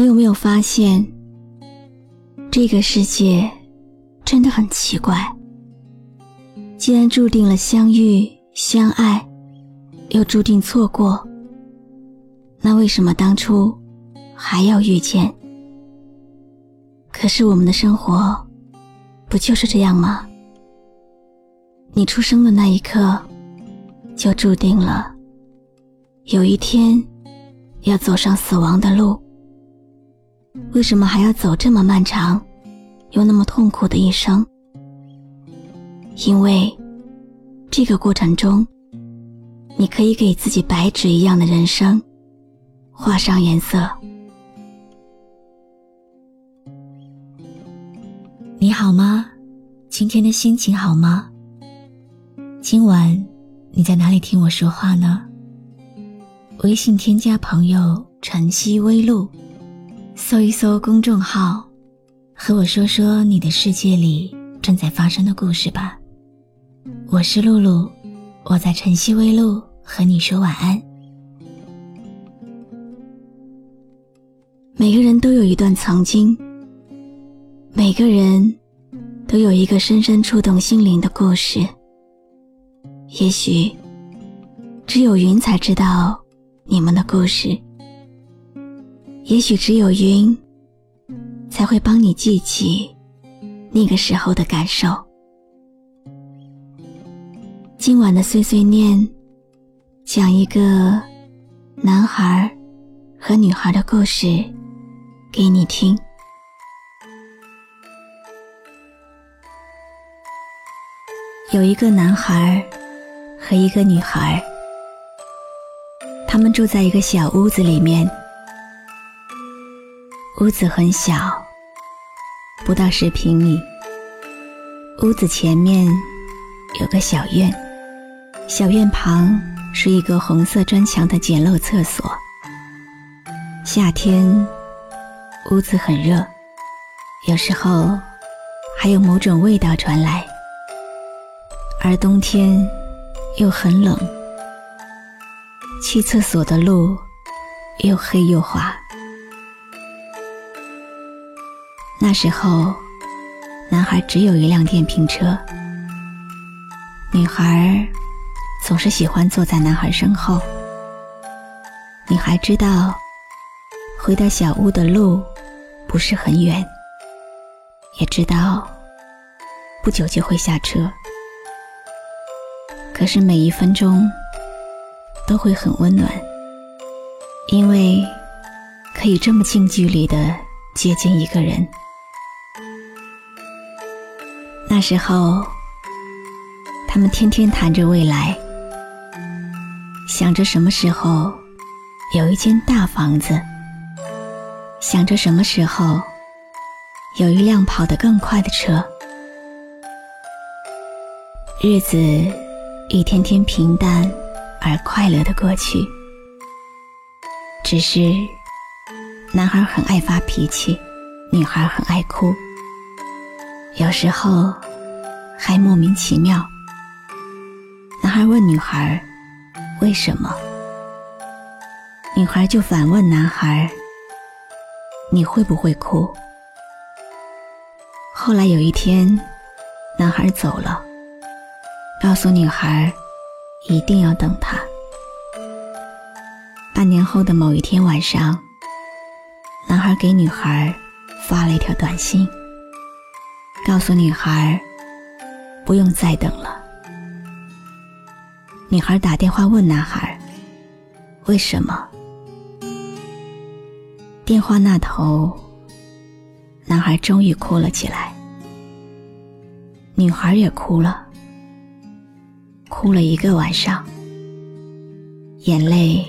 你有没有发现，这个世界真的很奇怪？既然注定了相遇、相爱，又注定错过，那为什么当初还要遇见？可是我们的生活不就是这样吗？你出生的那一刻，就注定了有一天要走上死亡的路。为什么还要走这么漫长又那么痛苦的一生？因为这个过程中，你可以给自己白纸一样的人生画上颜色。你好吗？今天的心情好吗？今晚你在哪里听我说话呢？微信添加朋友“晨曦微露”。搜一搜公众号，和我说说你的世界里正在发生的故事吧。我是露露，我在晨曦微露和你说晚安。每个人都有一段曾经，每个人都有一个深深触动心灵的故事。也许只有云才知道你们的故事。也许只有云，才会帮你记起那个时候的感受。今晚的碎碎念，讲一个男孩和女孩的故事给你听。有一个男孩和一个女孩，他们住在一个小屋子里面。屋子很小，不到十平米。屋子前面有个小院，小院旁是一个红色砖墙的简陋厕所。夏天，屋子很热，有时候还有某种味道传来；而冬天又很冷，去厕所的路又黑又滑。那时候，男孩只有一辆电瓶车，女孩总是喜欢坐在男孩身后。女孩知道回到小屋的路不是很远，也知道不久就会下车。可是每一分钟都会很温暖，因为可以这么近距离的接近一个人。时候，他们天天谈着未来，想着什么时候有一间大房子，想着什么时候有一辆跑得更快的车。日子一天天平淡而快乐的过去，只是男孩很爱发脾气，女孩很爱哭。有时候还莫名其妙。男孩问女孩：“为什么？”女孩就反问男孩：“你会不会哭？”后来有一天，男孩走了，告诉女孩一定要等他。半年后的某一天晚上，男孩给女孩发了一条短信。告诉女孩，不用再等了。女孩打电话问男孩，为什么？电话那头，男孩终于哭了起来，女孩也哭了，哭了一个晚上，眼泪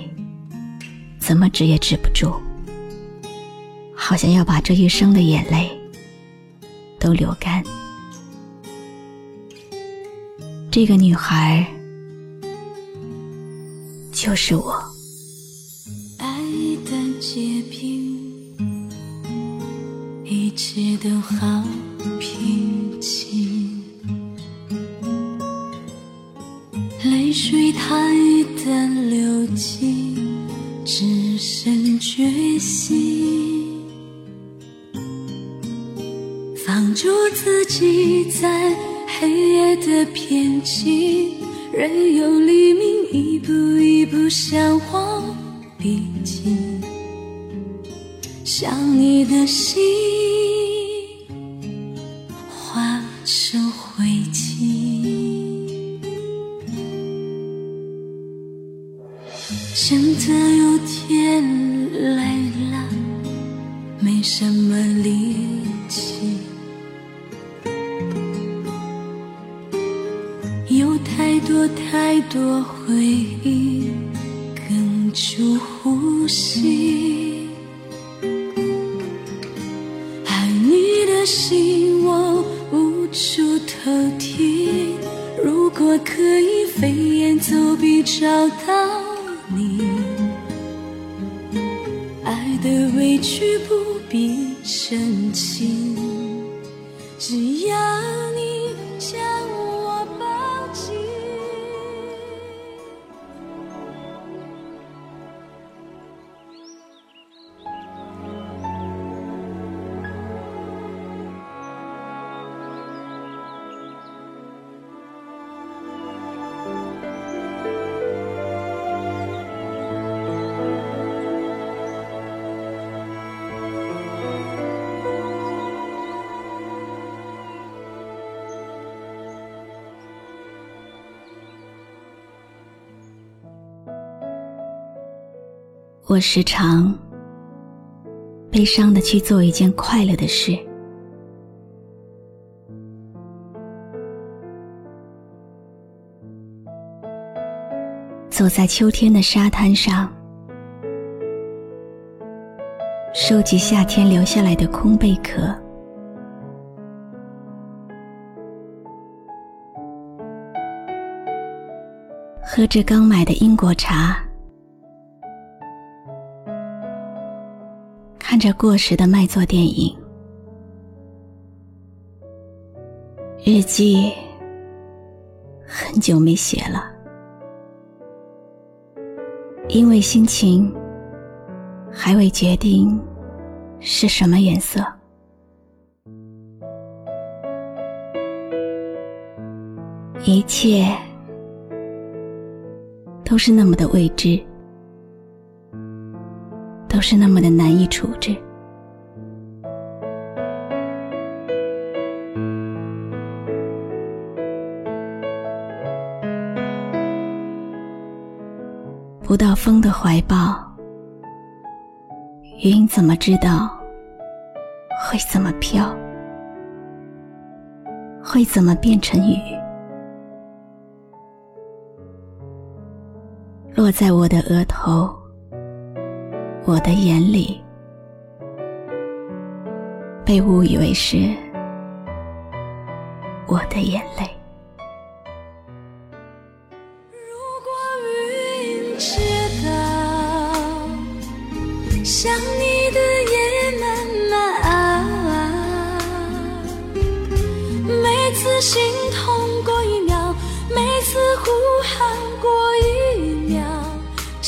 怎么止也止不住，好像要把这一生的眼泪。都流干。这个女孩就是我。爱的结冰一切都好平静泪水它一旦流尽只剩决心。放逐自己在黑夜的边际，任由黎明一步一步向我逼近。想你的心化成灰烬。现在有天来了，没什么力多回忆哽住呼吸。爱你的心我无处投递，如果可以飞檐走壁找到你，爱的委屈不必深情，只要我时常悲伤的去做一件快乐的事，走在秋天的沙滩上，收集夏天留下来的空贝壳，喝着刚买的英国茶。着过时的卖座电影，日记很久没写了，因为心情还未决定是什么颜色。一切都是那么的未知。都是那么的难以处置。不到风的怀抱，云怎么知道会怎么飘？会怎么变成雨？落在我的额头。我的眼里，被误以为是我的眼泪。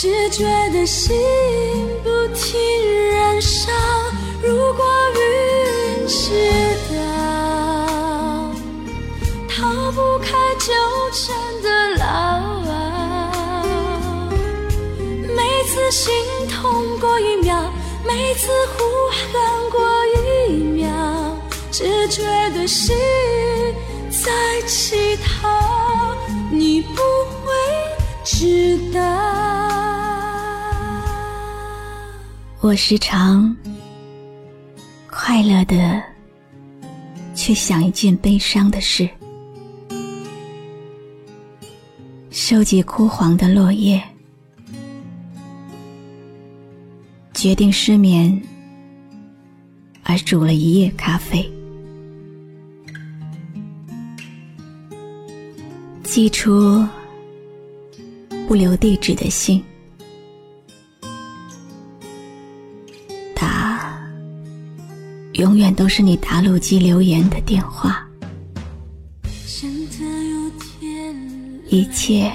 只觉得心。不停燃烧。如果云知道，逃不开纠缠的牢。每次心痛过一秒，每次呼喊过一秒，只觉得心在乞讨。你不会知道。我时常快乐的去想一件悲伤的事，收集枯黄的落叶，决定失眠。而煮了一夜咖啡，寄出不留地址的信。永远都是你打录机留言的电话，一切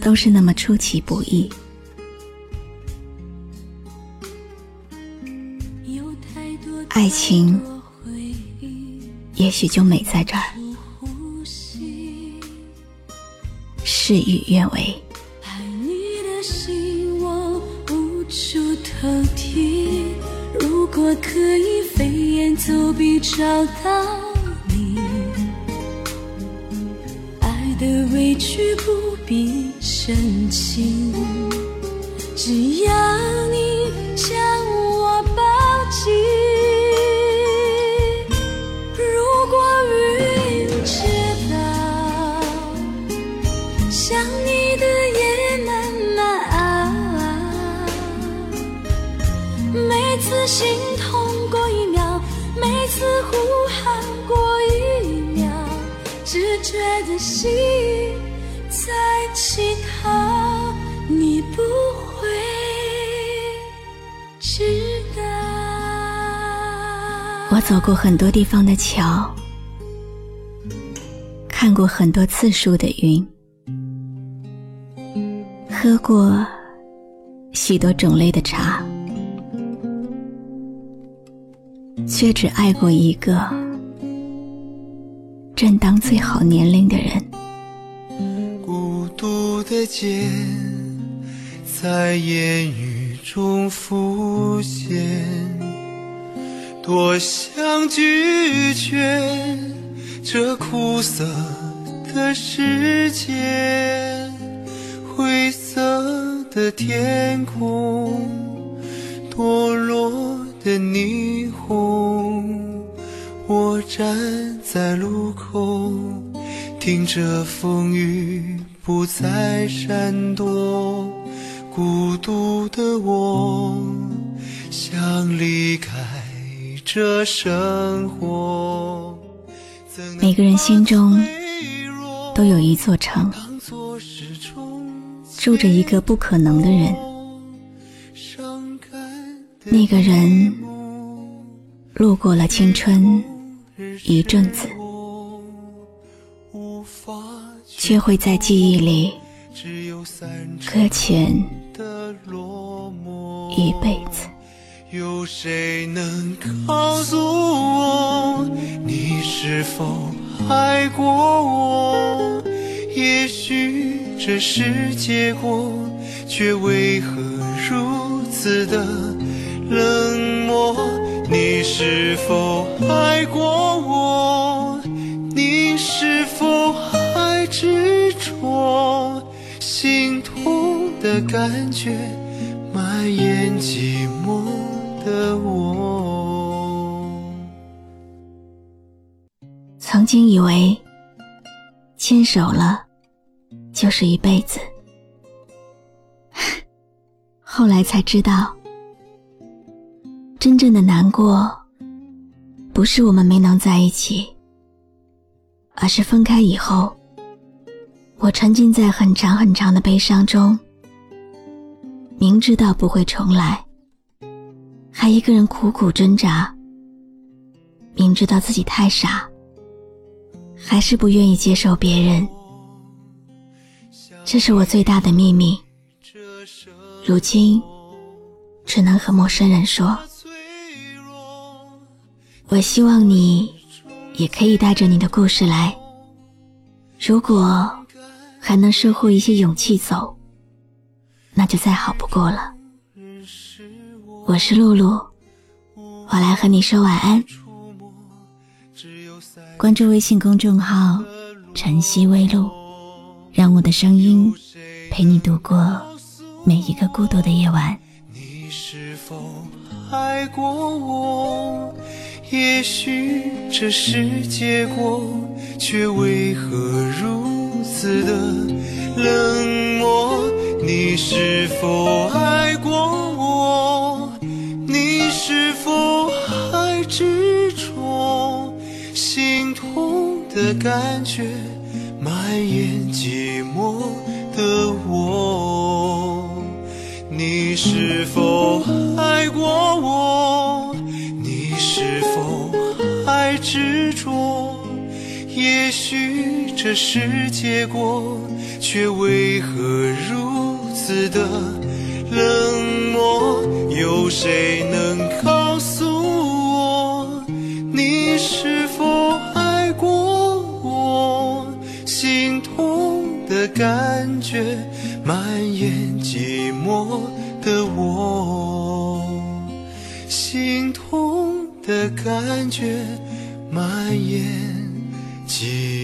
都是那么出其不意。爱情也许就美在这儿。事与愿违。我可以飞檐走壁找到你，爱的委屈不必深情，只要你将觉得心在乞讨，你不会知道。我走过很多地方的桥，看过很多次数的云，喝过许多种类的茶。却只爱过一个正当最好年龄的人。孤独的剑在烟雨中浮现，多想拒绝这苦涩的世界。灰色的天空，堕落的霓虹。我站在路口，听着风雨不再闪躲，孤独的我想离开这生活。每个人心中都有一座城，住着一个不可能的人，那个人路过了青春。一阵子，却会在记忆里搁浅一辈子。有谁能告诉我，你是否爱过我？也许这是结果，却为何如此的冷漠？你是否爱过感觉蔓延寂寞的我。曾经以为牵手了就是一辈子，后来才知道。真正的难过，不是我们没能在一起，而是分开以后，我沉浸在很长很长的悲伤中，明知道不会重来，还一个人苦苦挣扎，明知道自己太傻，还是不愿意接受别人，这是我最大的秘密，如今只能和陌生人说。我希望你也可以带着你的故事来。如果还能收获一些勇气走，那就再好不过了。我是露露，我来和你说晚安。关注微信公众号“晨曦微露”，让我的声音陪你度过每一个孤独的夜晚。你是否爱过我？也许这是结果，却为何如此的冷漠？你是否爱过我？你是否还执着？心痛的感觉蔓延寂寞的我，你是否爱过我？你是否还执着？也许这是结果，却为何如似的冷漠，有谁能告诉我，你是否爱过我？心痛的感觉蔓延寂寞的我。心痛的感觉蔓延寂寞。